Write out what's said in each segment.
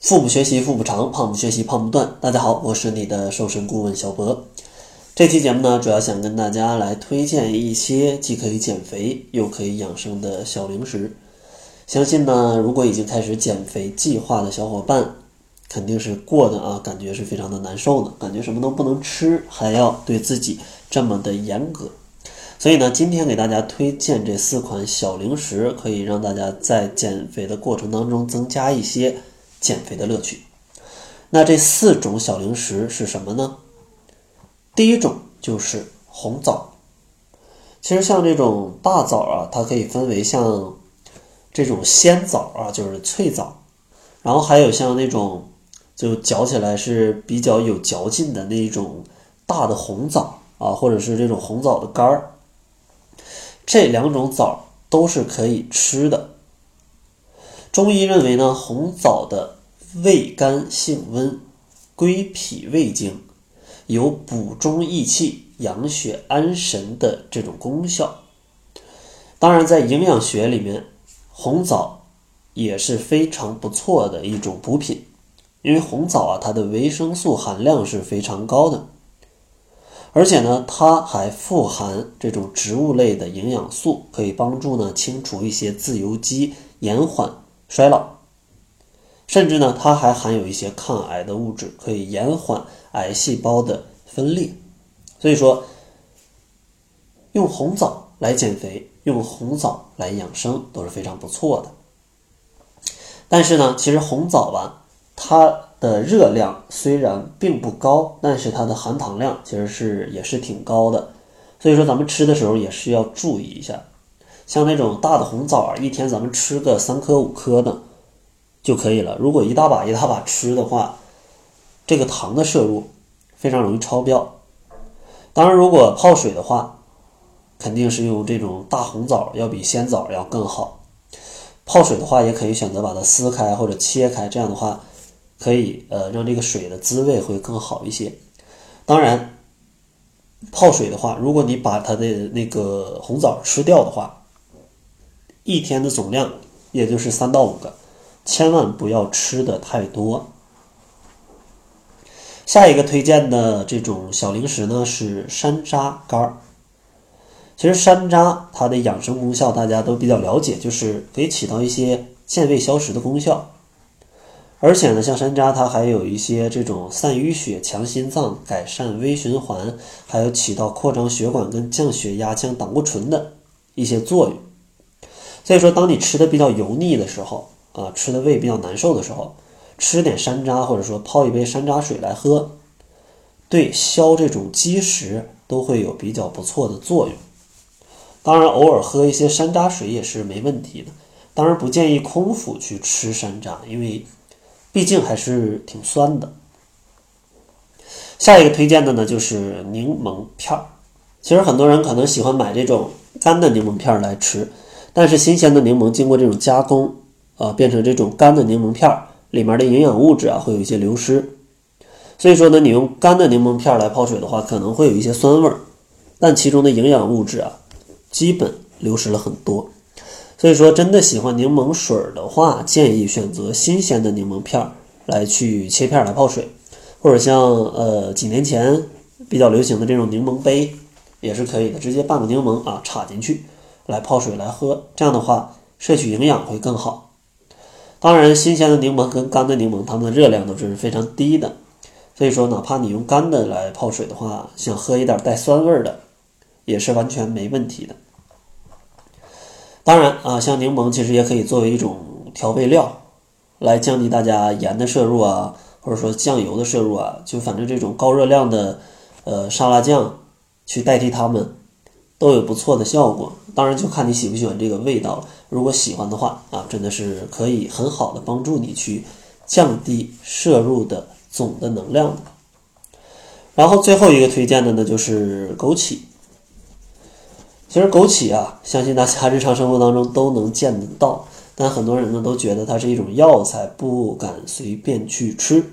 腹部学习腹部长，胖不学习胖不断。大家好，我是你的瘦身顾问小博。这期节目呢，主要想跟大家来推荐一些既可以减肥又可以养生的小零食。相信呢，如果已经开始减肥计划的小伙伴，肯定是过的啊，感觉是非常的难受的，感觉什么都不能吃，还要对自己这么的严格。所以呢，今天给大家推荐这四款小零食，可以让大家在减肥的过程当中增加一些。减肥的乐趣，那这四种小零食是什么呢？第一种就是红枣。其实像这种大枣啊，它可以分为像这种鲜枣啊，就是脆枣，然后还有像那种就嚼起来是比较有嚼劲的那一种大的红枣啊，或者是这种红枣的干儿。这两种枣都是可以吃的。中医认为呢，红枣的味甘性温，归脾胃经，有补中益气、养血安神的这种功效。当然，在营养学里面，红枣也是非常不错的一种补品，因为红枣啊，它的维生素含量是非常高的，而且呢，它还富含这种植物类的营养素，可以帮助呢清除一些自由基，延缓。衰老，甚至呢，它还含有一些抗癌的物质，可以延缓癌细胞的分裂。所以说，用红枣来减肥，用红枣来养生都是非常不错的。但是呢，其实红枣吧，它的热量虽然并不高，但是它的含糖量其实是也是挺高的。所以说，咱们吃的时候也是要注意一下。像那种大的红枣，一天咱们吃个三颗五颗的就可以了。如果一大把一大把吃的话，这个糖的摄入非常容易超标。当然，如果泡水的话，肯定是用这种大红枣要比鲜枣要更好。泡水的话，也可以选择把它撕开或者切开，这样的话可以呃让这个水的滋味会更好一些。当然，泡水的话，如果你把它的那个红枣吃掉的话，一天的总量也就是三到五个，千万不要吃的太多。下一个推荐的这种小零食呢是山楂干儿。其实山楂它的养生功效大家都比较了解，就是可以起到一些健胃消食的功效。而且呢，像山楂它还有一些这种散淤血、强心脏、改善微循环，还有起到扩张血管跟降血压、降胆固醇的一些作用。所以说，当你吃的比较油腻的时候，啊，吃的胃比较难受的时候，吃点山楂，或者说泡一杯山楂水来喝，对消这种积食都会有比较不错的作用。当然，偶尔喝一些山楂水也是没问题的。当然，不建议空腹去吃山楂，因为毕竟还是挺酸的。下一个推荐的呢，就是柠檬片儿。其实很多人可能喜欢买这种干的柠檬片儿来吃。但是新鲜的柠檬经过这种加工，啊，变成这种干的柠檬片儿，里面的营养物质啊会有一些流失。所以说呢，你用干的柠檬片来泡水的话，可能会有一些酸味儿，但其中的营养物质啊，基本流失了很多。所以说，真的喜欢柠檬水的话，建议选择新鲜的柠檬片儿来去切片来泡水，或者像呃几年前比较流行的这种柠檬杯也是可以的，直接半个柠檬啊插进去。来泡水来喝，这样的话摄取营养会更好。当然，新鲜的柠檬跟干的柠檬，它们的热量都是非常低的，所以说哪怕你用干的来泡水的话，想喝一点带酸味的，也是完全没问题的。当然啊，像柠檬其实也可以作为一种调味料，来降低大家盐的摄入啊，或者说酱油的摄入啊，就反正这种高热量的呃沙拉酱去代替它们。都有不错的效果，当然就看你喜不喜欢这个味道了。如果喜欢的话啊，真的是可以很好的帮助你去降低摄入的总的能量的。然后最后一个推荐的呢，就是枸杞。其实枸杞啊，相信大家日常生活当中都能见得到，但很多人呢都觉得它是一种药材，不敢随便去吃。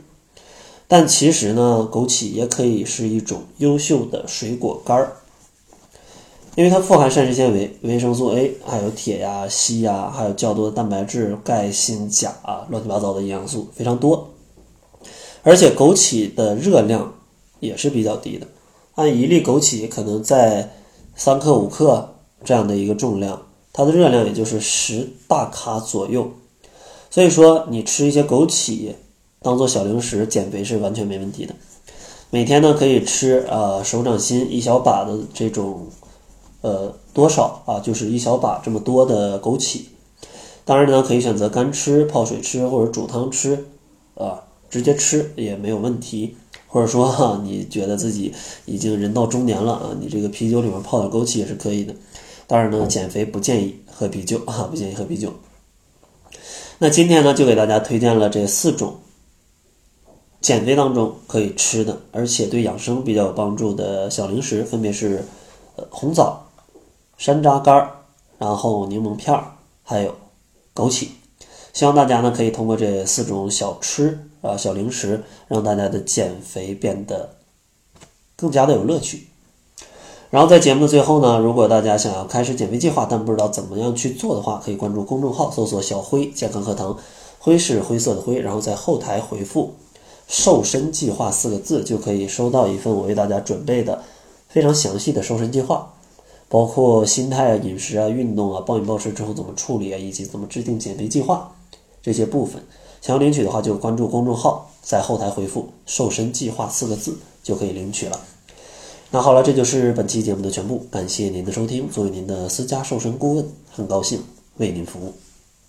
但其实呢，枸杞也可以是一种优秀的水果干儿。因为它富含膳食纤维、维生素 A，还有铁呀、硒呀，还有较多的蛋白质、钙、锌、钾啊，乱七八糟的营养素非常多。而且枸杞的热量也是比较低的，按一粒枸杞可能在三克五克这样的一个重量，它的热量也就是十大卡左右。所以说，你吃一些枸杞当做小零食减肥是完全没问题的。每天呢可以吃呃手掌心一小把的这种。呃，多少啊？就是一小把这么多的枸杞，当然呢，可以选择干吃、泡水吃或者煮汤吃，啊，直接吃也没有问题。或者说哈，你觉得自己已经人到中年了啊，你这个啤酒里面泡点枸杞也是可以的。当然呢，减肥不建议喝啤酒啊，不建议喝啤酒。那今天呢，就给大家推荐了这四种减肥当中可以吃的，而且对养生比较有帮助的小零食，分别是呃红枣。山楂干儿，然后柠檬片儿，还有枸杞，希望大家呢可以通过这四种小吃啊小零食，让大家的减肥变得更加的有乐趣。然后在节目的最后呢，如果大家想要开始减肥计划，但不知道怎么样去做的话，可以关注公众号，搜索“小辉健康课堂”，辉是灰色的灰，然后在后台回复“瘦身计划”四个字，就可以收到一份我为大家准备的非常详细的瘦身计划。包括心态啊、饮食啊、运动啊、暴饮暴食之后怎么处理啊，以及怎么制定减肥计划这些部分，想要领取的话，就关注公众号，在后台回复“瘦身计划”四个字就可以领取了。那好了，这就是本期节目的全部，感谢您的收听。作为您的私家瘦身顾问，很高兴为您服务。